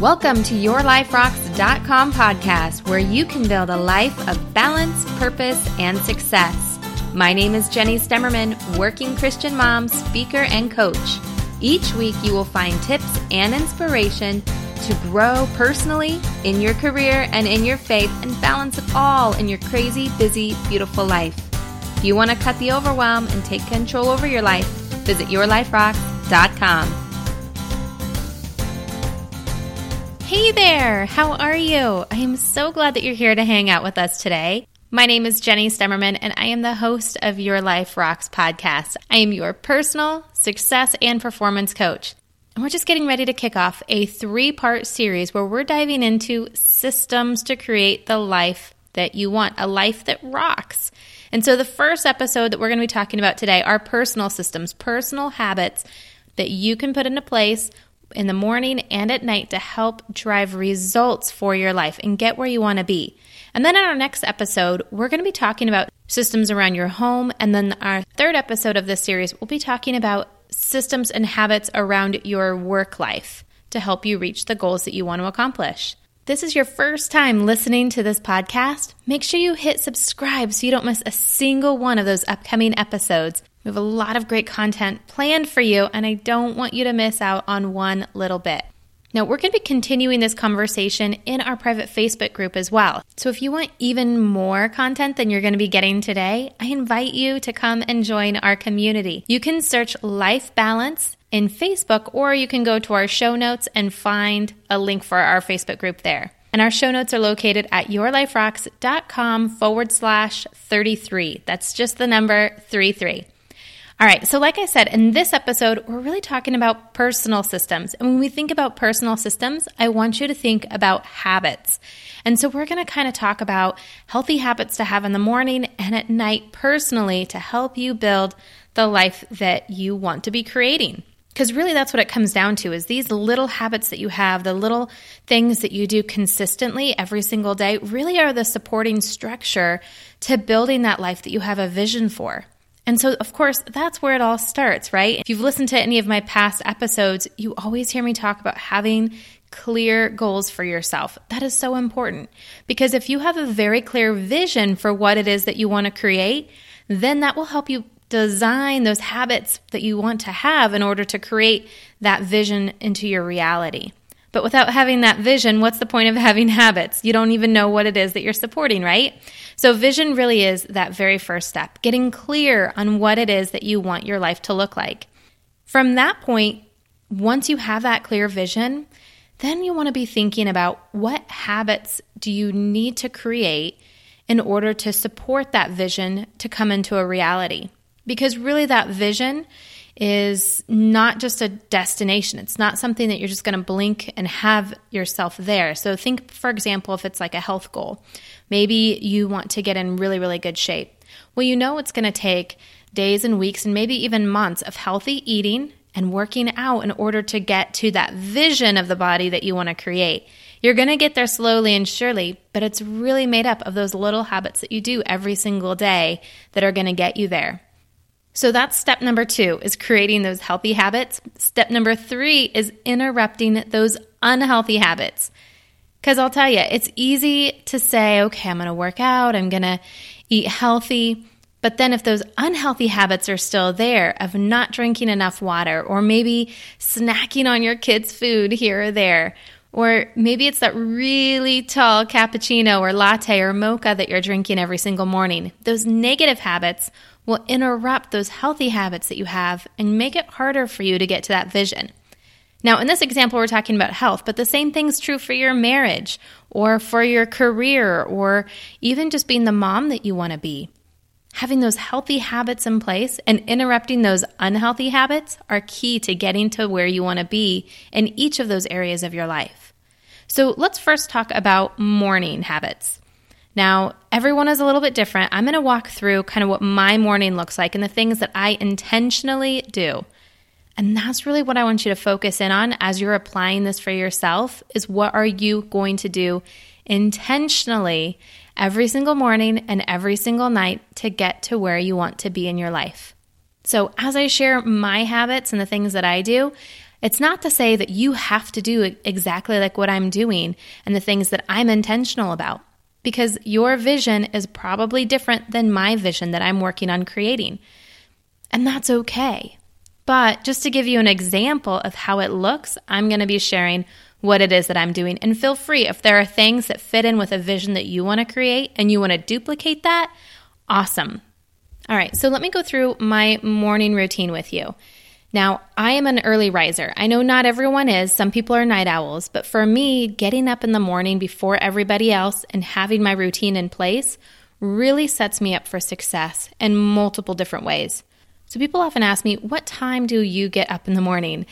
Welcome to YourLifeRocks.com podcast, where you can build a life of balance, purpose, and success. My name is Jenny Stemmerman, working Christian mom, speaker, and coach. Each week, you will find tips and inspiration to grow personally, in your career, and in your faith, and balance it all in your crazy, busy, beautiful life. If you want to cut the overwhelm and take control over your life, visit YourLifeRocks.com. Hey there, how are you? I am so glad that you're here to hang out with us today. My name is Jenny Stemmerman, and I am the host of Your Life Rocks podcast. I am your personal success and performance coach. And we're just getting ready to kick off a three part series where we're diving into systems to create the life that you want, a life that rocks. And so, the first episode that we're going to be talking about today are personal systems, personal habits that you can put into place in the morning and at night to help drive results for your life and get where you want to be. And then in our next episode, we're going to be talking about systems around your home. And then our third episode of this series, we'll be talking about systems and habits around your work life to help you reach the goals that you want to accomplish. This is your first time listening to this podcast. Make sure you hit subscribe so you don't miss a single one of those upcoming episodes. We have a lot of great content planned for you, and I don't want you to miss out on one little bit. Now, we're going to be continuing this conversation in our private Facebook group as well. So, if you want even more content than you're going to be getting today, I invite you to come and join our community. You can search Life Balance in Facebook, or you can go to our show notes and find a link for our Facebook group there. And our show notes are located at yourliferocks.com forward slash 33. That's just the number 33. All right, so like I said, in this episode, we're really talking about personal systems. And when we think about personal systems, I want you to think about habits. And so we're going to kind of talk about healthy habits to have in the morning and at night personally to help you build the life that you want to be creating. Because really, that's what it comes down to is these little habits that you have, the little things that you do consistently every single day, really are the supporting structure to building that life that you have a vision for. And so, of course, that's where it all starts, right? If you've listened to any of my past episodes, you always hear me talk about having clear goals for yourself. That is so important because if you have a very clear vision for what it is that you want to create, then that will help you design those habits that you want to have in order to create that vision into your reality. But without having that vision, what's the point of having habits? You don't even know what it is that you're supporting, right? So, vision really is that very first step, getting clear on what it is that you want your life to look like. From that point, once you have that clear vision, then you want to be thinking about what habits do you need to create in order to support that vision to come into a reality. Because really, that vision is not just a destination. It's not something that you're just going to blink and have yourself there. So, think, for example, if it's like a health goal, maybe you want to get in really, really good shape. Well, you know it's going to take days and weeks and maybe even months of healthy eating and working out in order to get to that vision of the body that you want to create. You're going to get there slowly and surely, but it's really made up of those little habits that you do every single day that are going to get you there. So that's step number two is creating those healthy habits. Step number three is interrupting those unhealthy habits. Because I'll tell you, it's easy to say, okay, I'm going to work out, I'm going to eat healthy. But then, if those unhealthy habits are still there of not drinking enough water, or maybe snacking on your kids' food here or there, or maybe it's that really tall cappuccino or latte or mocha that you're drinking every single morning, those negative habits will interrupt those healthy habits that you have and make it harder for you to get to that vision. Now, in this example, we're talking about health, but the same thing's true for your marriage or for your career or even just being the mom that you want to be. Having those healthy habits in place and interrupting those unhealthy habits are key to getting to where you want to be in each of those areas of your life. So, let's first talk about morning habits. Now, everyone is a little bit different. I'm going to walk through kind of what my morning looks like and the things that I intentionally do. And that's really what I want you to focus in on as you're applying this for yourself is what are you going to do intentionally every single morning and every single night to get to where you want to be in your life. So, as I share my habits and the things that I do, It's not to say that you have to do exactly like what I'm doing and the things that I'm intentional about, because your vision is probably different than my vision that I'm working on creating. And that's okay. But just to give you an example of how it looks, I'm going to be sharing what it is that I'm doing. And feel free if there are things that fit in with a vision that you want to create and you want to duplicate that, awesome. All right, so let me go through my morning routine with you. Now, I am an early riser. I know not everyone is, some people are night owls, but for me, getting up in the morning before everybody else and having my routine in place really sets me up for success in multiple different ways. So, people often ask me, What time do you get up in the morning?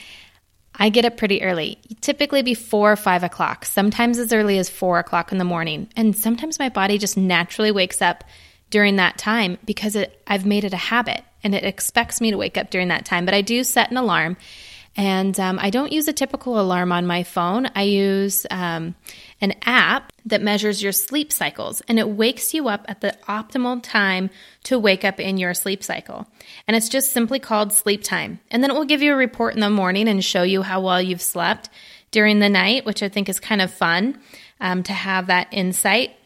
I get up pretty early, typically before five o'clock, sometimes as early as four o'clock in the morning. And sometimes my body just naturally wakes up during that time because it, I've made it a habit and it expects me to wake up during that time. But I do set an alarm. And um, I don't use a typical alarm on my phone. I use um, an app that measures your sleep cycles and it wakes you up at the optimal time to wake up in your sleep cycle. And it's just simply called sleep time. And then it will give you a report in the morning and show you how well you've slept during the night, which I think is kind of fun um, to have that insight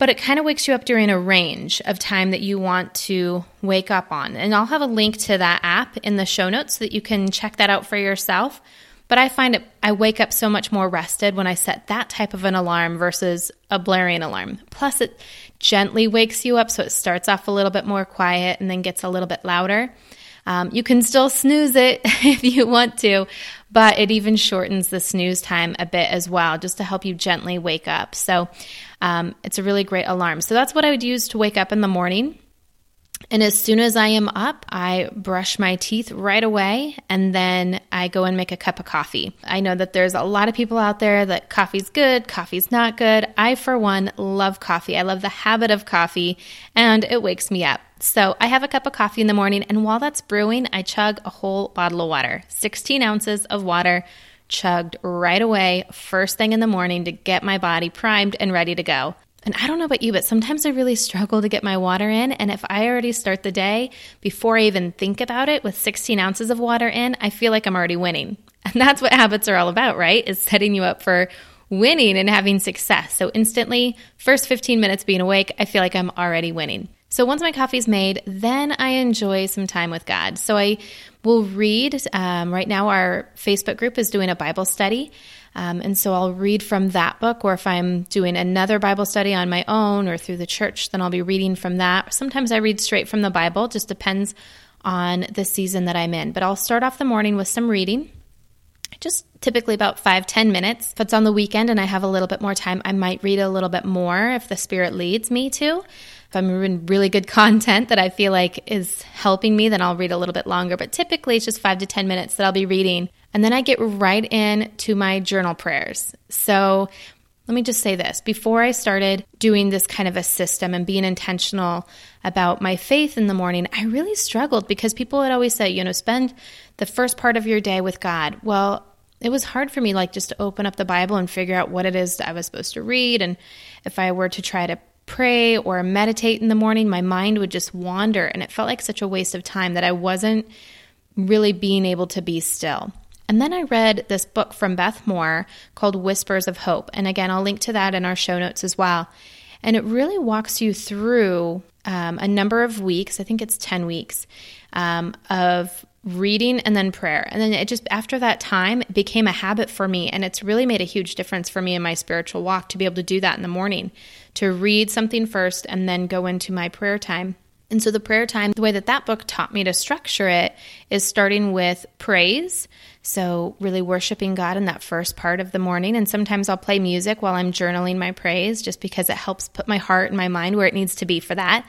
but it kind of wakes you up during a range of time that you want to wake up on. And I'll have a link to that app in the show notes so that you can check that out for yourself. But I find it, I wake up so much more rested when I set that type of an alarm versus a blaring alarm. Plus, it gently wakes you up so it starts off a little bit more quiet and then gets a little bit louder. Um, you can still snooze it if you want to, but it even shortens the snooze time a bit as well, just to help you gently wake up. So um, it's a really great alarm. So that's what I would use to wake up in the morning. And as soon as I am up, I brush my teeth right away and then I go and make a cup of coffee. I know that there's a lot of people out there that coffee's good, coffee's not good. I, for one, love coffee. I love the habit of coffee and it wakes me up. So I have a cup of coffee in the morning, and while that's brewing, I chug a whole bottle of water 16 ounces of water chugged right away, first thing in the morning to get my body primed and ready to go. And I don't know about you, but sometimes I really struggle to get my water in. And if I already start the day before I even think about it with 16 ounces of water in, I feel like I'm already winning. And that's what habits are all about, right? Is setting you up for winning and having success. So instantly, first 15 minutes being awake, I feel like I'm already winning. So once my coffee's made, then I enjoy some time with God. So I will read. Um, right now, our Facebook group is doing a Bible study. Um, and so I'll read from that book, or if I'm doing another Bible study on my own or through the church, then I'll be reading from that. Sometimes I read straight from the Bible, just depends on the season that I'm in. But I'll start off the morning with some reading, just typically about five ten minutes. If it's on the weekend and I have a little bit more time, I might read a little bit more if the Spirit leads me to. If I'm reading really good content that I feel like is helping me, then I'll read a little bit longer. But typically it's just five to 10 minutes that I'll be reading. And then I get right in to my journal prayers. So let me just say this before I started doing this kind of a system and being intentional about my faith in the morning, I really struggled because people would always say, you know, spend the first part of your day with God. Well, it was hard for me, like just to open up the Bible and figure out what it is I was supposed to read. And if I were to try to pray or meditate in the morning, my mind would just wander. And it felt like such a waste of time that I wasn't really being able to be still. And then I read this book from Beth Moore called Whispers of Hope. And again, I'll link to that in our show notes as well. And it really walks you through um, a number of weeks, I think it's 10 weeks, um, of reading and then prayer. And then it just, after that time, became a habit for me. And it's really made a huge difference for me in my spiritual walk to be able to do that in the morning, to read something first and then go into my prayer time. And so the prayer time, the way that that book taught me to structure it is starting with praise. So, really worshiping God in that first part of the morning. And sometimes I'll play music while I'm journaling my praise just because it helps put my heart and my mind where it needs to be for that.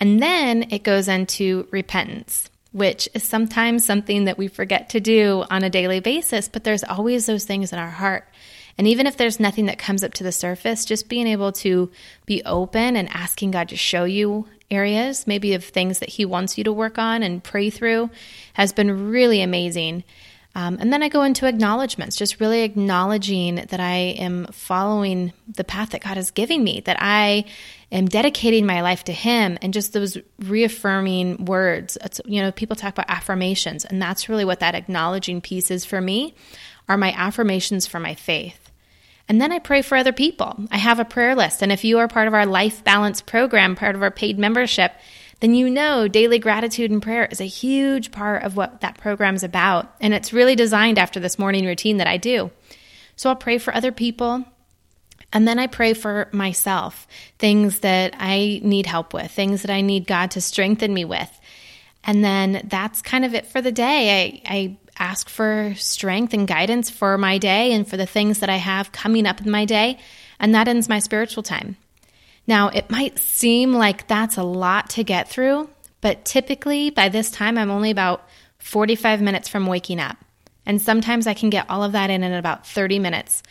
And then it goes into repentance which is sometimes something that we forget to do on a daily basis, but there's always those things in our heart. And even if there's nothing that comes up to the surface, just being able to be open and asking God to show you areas, maybe of things that He wants you to work on and pray through, has been really amazing. Um, and then I go into acknowledgments, just really acknowledging that I am following the path that God is giving me, that I am dedicating my life to Him and just those reaffirming words. It's, you know, people talk about affirmations, and that's really what that acknowledging piece is for me are my affirmations for my faith. And then I pray for other people. I have a prayer list. And if you are part of our Life Balance program, part of our paid membership, then you know daily gratitude and prayer is a huge part of what that program is about. And it's really designed after this morning routine that I do. So I'll pray for other people. And then I pray for myself, things that I need help with, things that I need God to strengthen me with. And then that's kind of it for the day. I, I ask for strength and guidance for my day and for the things that I have coming up in my day. And that ends my spiritual time. Now, it might seem like that's a lot to get through, but typically by this time, I'm only about 45 minutes from waking up. And sometimes I can get all of that in in about 30 minutes.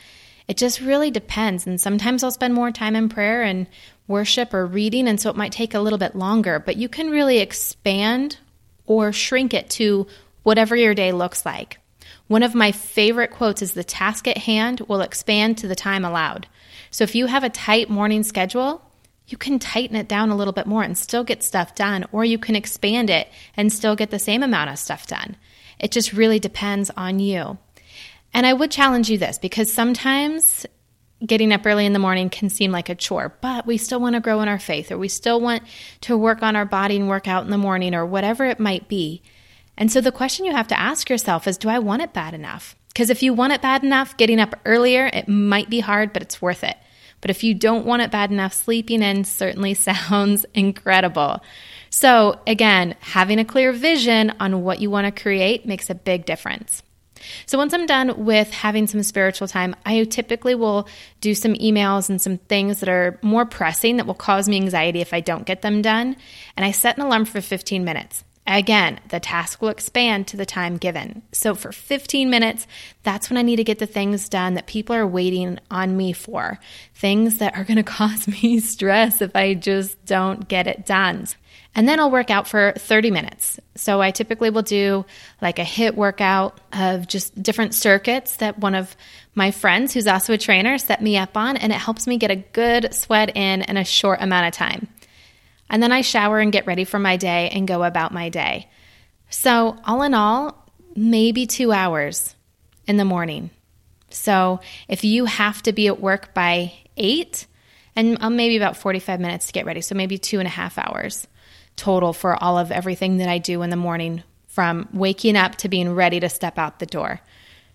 It just really depends. And sometimes I'll spend more time in prayer and worship or reading, and so it might take a little bit longer, but you can really expand or shrink it to whatever your day looks like. One of my favorite quotes is the task at hand will expand to the time allowed. So if you have a tight morning schedule, you can tighten it down a little bit more and still get stuff done, or you can expand it and still get the same amount of stuff done. It just really depends on you. And I would challenge you this because sometimes getting up early in the morning can seem like a chore, but we still want to grow in our faith or we still want to work on our body and work out in the morning or whatever it might be. And so the question you have to ask yourself is do I want it bad enough? Because if you want it bad enough, getting up earlier, it might be hard, but it's worth it. But if you don't want it bad enough, sleeping in certainly sounds incredible. So, again, having a clear vision on what you want to create makes a big difference. So, once I'm done with having some spiritual time, I typically will do some emails and some things that are more pressing that will cause me anxiety if I don't get them done. And I set an alarm for 15 minutes. Again, the task will expand to the time given. So for 15 minutes, that's when I need to get the things done that people are waiting on me for. Things that are going to cause me stress if I just don't get it done. And then I'll work out for 30 minutes. So I typically will do like a HIIT workout of just different circuits that one of my friends, who's also a trainer, set me up on, and it helps me get a good sweat in in a short amount of time. And then I shower and get ready for my day and go about my day. So, all in all, maybe two hours in the morning. So, if you have to be at work by eight, and uh, maybe about 45 minutes to get ready. So, maybe two and a half hours total for all of everything that I do in the morning from waking up to being ready to step out the door.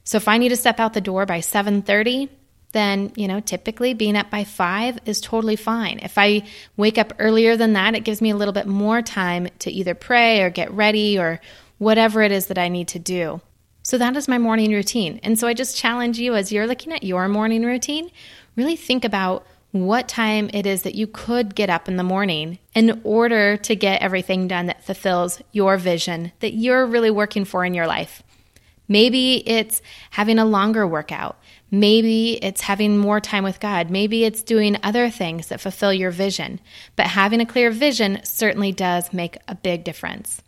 So, if I need to step out the door by 7:30, then, you know, typically being up by five is totally fine. If I wake up earlier than that, it gives me a little bit more time to either pray or get ready or whatever it is that I need to do. So that is my morning routine. And so I just challenge you as you're looking at your morning routine, really think about what time it is that you could get up in the morning in order to get everything done that fulfills your vision that you're really working for in your life. Maybe it's having a longer workout. Maybe it's having more time with God. Maybe it's doing other things that fulfill your vision. But having a clear vision certainly does make a big difference.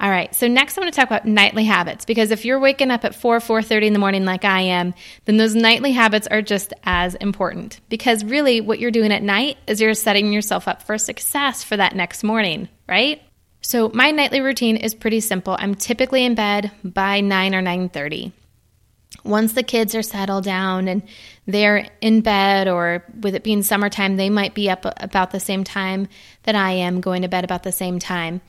All right, so next I'm going to talk about nightly habits because if you're waking up at 4 4:30 in the morning like I am, then those nightly habits are just as important because really what you're doing at night is you're setting yourself up for success for that next morning, right? So my nightly routine is pretty simple. I'm typically in bed by 9 or 9:30 once the kids are settled down and they're in bed, or with it being summertime, they might be up about the same time that I am, going to bed about the same time.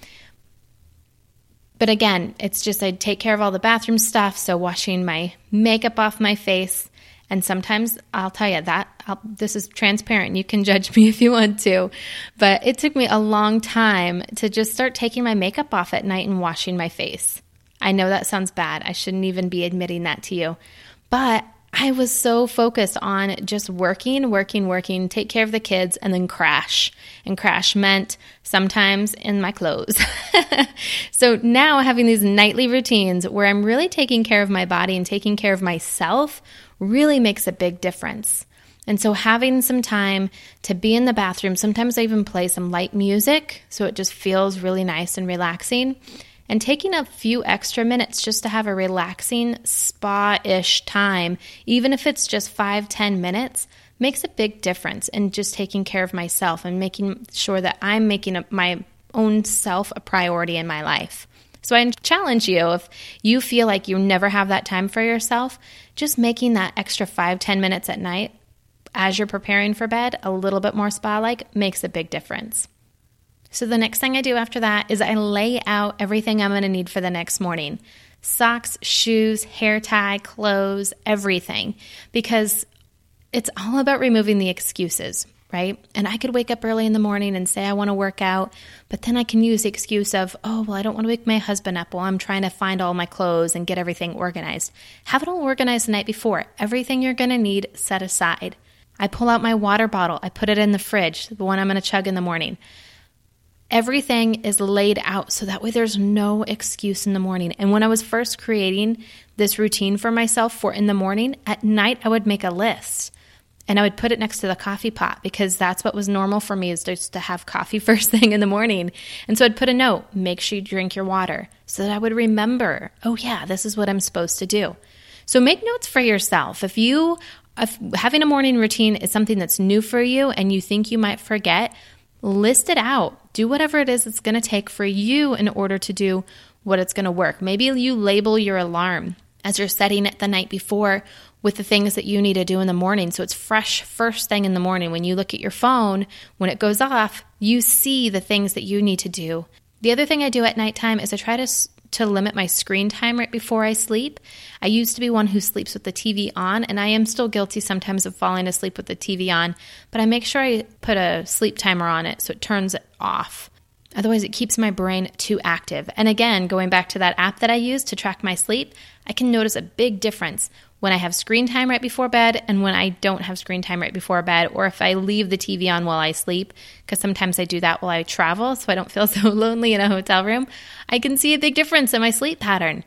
But again, it's just I take care of all the bathroom stuff, so washing my makeup off my face. And sometimes I'll tell you that I'll, this is transparent. You can judge me if you want to. But it took me a long time to just start taking my makeup off at night and washing my face. I know that sounds bad. I shouldn't even be admitting that to you. But I was so focused on just working, working, working, take care of the kids, and then crash. And crash meant sometimes in my clothes. so now having these nightly routines where I'm really taking care of my body and taking care of myself really makes a big difference. And so having some time to be in the bathroom, sometimes I even play some light music so it just feels really nice and relaxing and taking a few extra minutes just to have a relaxing spa ish time, even if it's just five ten minutes, makes a big difference in just taking care of myself and making sure that I'm making a, my own self a priority in my life. So I challenge you if you feel like you never have that time for yourself, just making that extra five ten minutes at night as you're preparing for bed a little bit more spa like makes a big difference. So the next thing I do after that is I lay out everything I'm going to need for the next morning socks, shoes, hair tie, clothes, everything. Because it's all about removing the excuses, right? And I could wake up early in the morning and say I want to work out, but then I can use the excuse of, oh, well, I don't want to wake my husband up while I'm trying to find all my clothes and get everything organized. Have it all organized the night before. Everything you're going to need set aside. I pull out my water bottle, I put it in the fridge, the one I'm going to chug in the morning. Everything is laid out so that way there's no excuse in the morning. And when I was first creating this routine for myself for in the morning, at night I would make a list and I would put it next to the coffee pot because that's what was normal for me is just to have coffee first thing in the morning. And so I'd put a note, make sure you drink your water so that I would remember, oh yeah, this is what I'm supposed to do. So make notes for yourself. If you if having a morning routine is something that's new for you and you think you might forget, list it out. Do whatever it is it's going to take for you in order to do what it's going to work. Maybe you label your alarm as you're setting it the night before with the things that you need to do in the morning. So it's fresh first thing in the morning. When you look at your phone, when it goes off, you see the things that you need to do. The other thing I do at nighttime is I try to to limit my screen time right before I sleep. I used to be one who sleeps with the TV on, and I am still guilty sometimes of falling asleep with the TV on, but I make sure I put a sleep timer on it so it turns it off. Otherwise, it keeps my brain too active. And again, going back to that app that I use to track my sleep, I can notice a big difference when I have screen time right before bed and when I don't have screen time right before bed, or if I leave the TV on while I sleep, because sometimes I do that while I travel so I don't feel so lonely in a hotel room, I can see a big difference in my sleep pattern.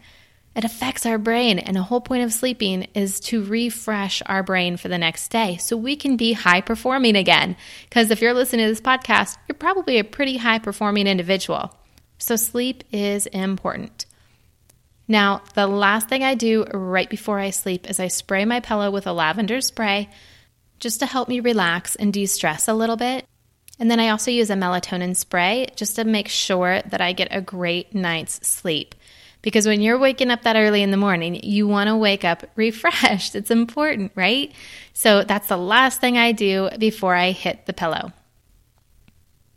It affects our brain, and the whole point of sleeping is to refresh our brain for the next day so we can be high performing again. Because if you're listening to this podcast, you're probably a pretty high performing individual. So, sleep is important. Now, the last thing I do right before I sleep is I spray my pillow with a lavender spray just to help me relax and de stress a little bit. And then I also use a melatonin spray just to make sure that I get a great night's sleep. Because when you're waking up that early in the morning, you want to wake up refreshed. It's important, right? So that's the last thing I do before I hit the pillow.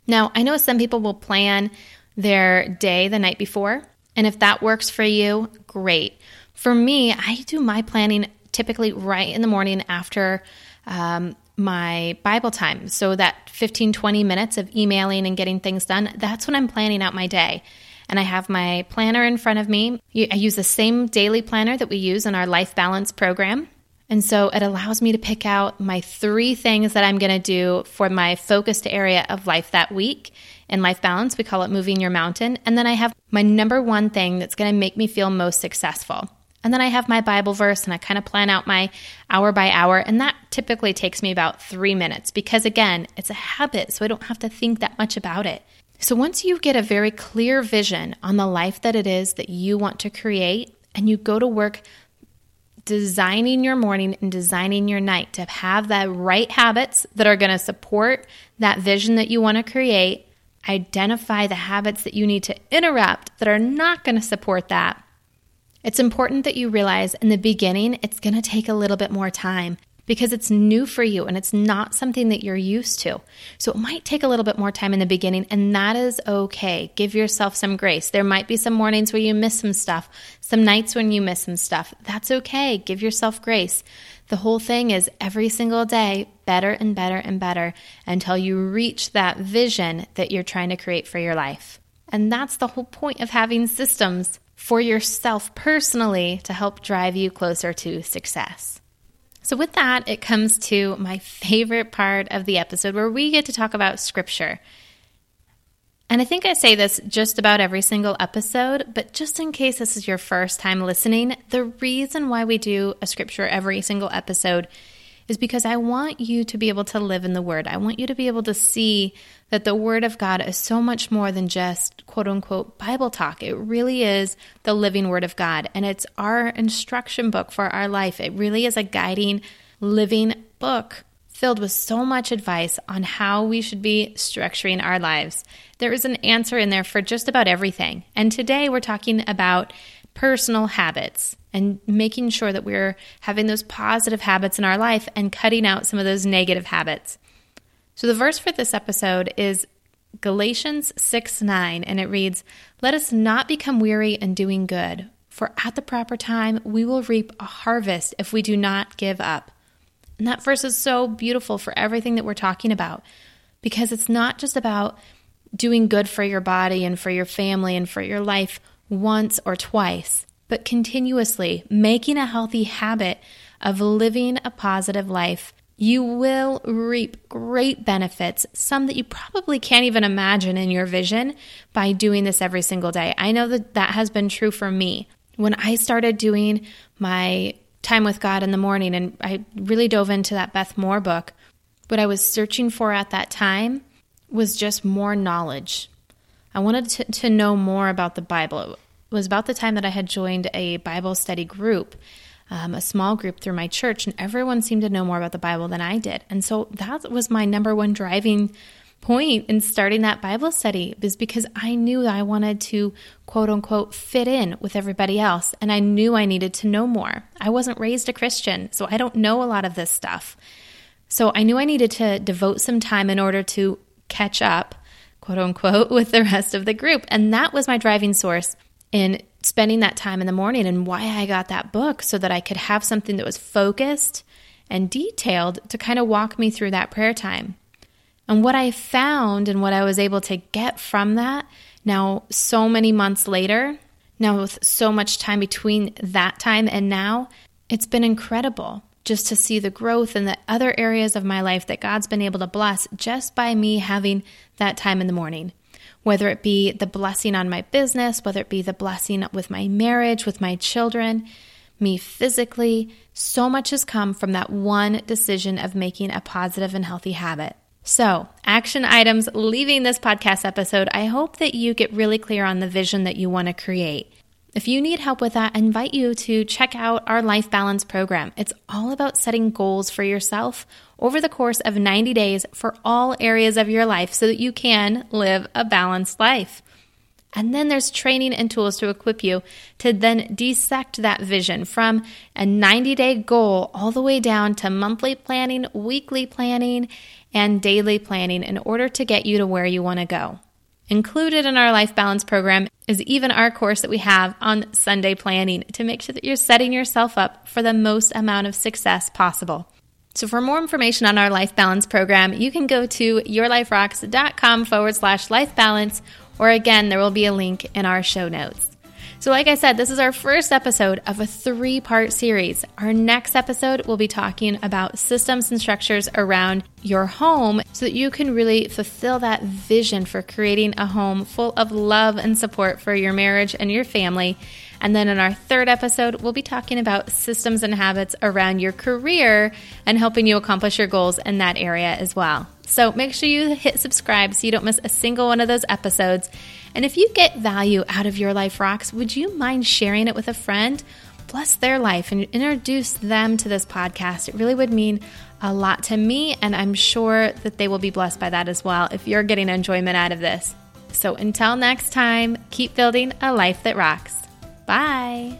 Now, I know some people will plan their day the night before. And if that works for you, great. For me, I do my planning typically right in the morning after um, my Bible time. So that 15, 20 minutes of emailing and getting things done, that's when I'm planning out my day. And I have my planner in front of me. I use the same daily planner that we use in our life balance program. And so it allows me to pick out my three things that I'm going to do for my focused area of life that week. In life balance, we call it moving your mountain. And then I have my number one thing that's going to make me feel most successful. And then I have my Bible verse and I kind of plan out my hour by hour. And that typically takes me about three minutes because, again, it's a habit. So I don't have to think that much about it. So once you get a very clear vision on the life that it is that you want to create and you go to work designing your morning and designing your night to have the right habits that are going to support that vision that you want to create. Identify the habits that you need to interrupt that are not going to support that. It's important that you realize in the beginning it's going to take a little bit more time because it's new for you and it's not something that you're used to. So it might take a little bit more time in the beginning, and that is okay. Give yourself some grace. There might be some mornings where you miss some stuff, some nights when you miss some stuff. That's okay. Give yourself grace. The whole thing is every single day, better and better and better until you reach that vision that you're trying to create for your life. And that's the whole point of having systems for yourself personally to help drive you closer to success. So, with that, it comes to my favorite part of the episode where we get to talk about scripture. And I think I say this just about every single episode, but just in case this is your first time listening, the reason why we do a scripture every single episode is because I want you to be able to live in the Word. I want you to be able to see that the Word of God is so much more than just quote unquote Bible talk. It really is the living Word of God, and it's our instruction book for our life. It really is a guiding, living book filled with so much advice on how we should be structuring our lives. There is an answer in there for just about everything. And today we're talking about personal habits and making sure that we're having those positive habits in our life and cutting out some of those negative habits. So, the verse for this episode is Galatians 6 9, and it reads, Let us not become weary in doing good, for at the proper time we will reap a harvest if we do not give up. And that verse is so beautiful for everything that we're talking about because it's not just about doing good for your body and for your family and for your life once or twice, but continuously making a healthy habit of living a positive life. You will reap great benefits, some that you probably can't even imagine in your vision by doing this every single day. I know that that has been true for me. When I started doing my time with God in the morning, and I really dove into that Beth Moore book, what I was searching for at that time was just more knowledge. I wanted to, to know more about the Bible. It was about the time that I had joined a Bible study group, um, a small group through my church, and everyone seemed to know more about the Bible than I did. And so that was my number one driving point in starting that Bible study is because I knew I wanted to quote unquote fit in with everybody else and I knew I needed to know more. I wasn't raised a Christian, so I don't know a lot of this stuff. So I knew I needed to devote some time in order to catch up, quote unquote, with the rest of the group. And that was my driving source in spending that time in the morning and why I got that book so that I could have something that was focused and detailed to kind of walk me through that prayer time. And what I found and what I was able to get from that now, so many months later, now with so much time between that time and now, it's been incredible just to see the growth in the other areas of my life that God's been able to bless just by me having that time in the morning. Whether it be the blessing on my business, whether it be the blessing with my marriage, with my children, me physically, so much has come from that one decision of making a positive and healthy habit. So, action items leaving this podcast episode. I hope that you get really clear on the vision that you want to create. If you need help with that, I invite you to check out our Life Balance program. It's all about setting goals for yourself over the course of 90 days for all areas of your life so that you can live a balanced life. And then there's training and tools to equip you to then dissect that vision from a 90 day goal all the way down to monthly planning, weekly planning, and daily planning in order to get you to where you want to go. Included in our life balance program is even our course that we have on Sunday planning to make sure that you're setting yourself up for the most amount of success possible. So, for more information on our life balance program, you can go to yourliferocks.com forward slash life balance, or again, there will be a link in our show notes. So, like I said, this is our first episode of a three part series. Our next episode will be talking about systems and structures around your home so that you can really fulfill that vision for creating a home full of love and support for your marriage and your family. And then in our third episode, we'll be talking about systems and habits around your career and helping you accomplish your goals in that area as well. So make sure you hit subscribe so you don't miss a single one of those episodes. And if you get value out of Your Life Rocks, would you mind sharing it with a friend? Bless their life and introduce them to this podcast. It really would mean a lot to me, and I'm sure that they will be blessed by that as well if you're getting enjoyment out of this. So until next time, keep building a life that rocks. Bye.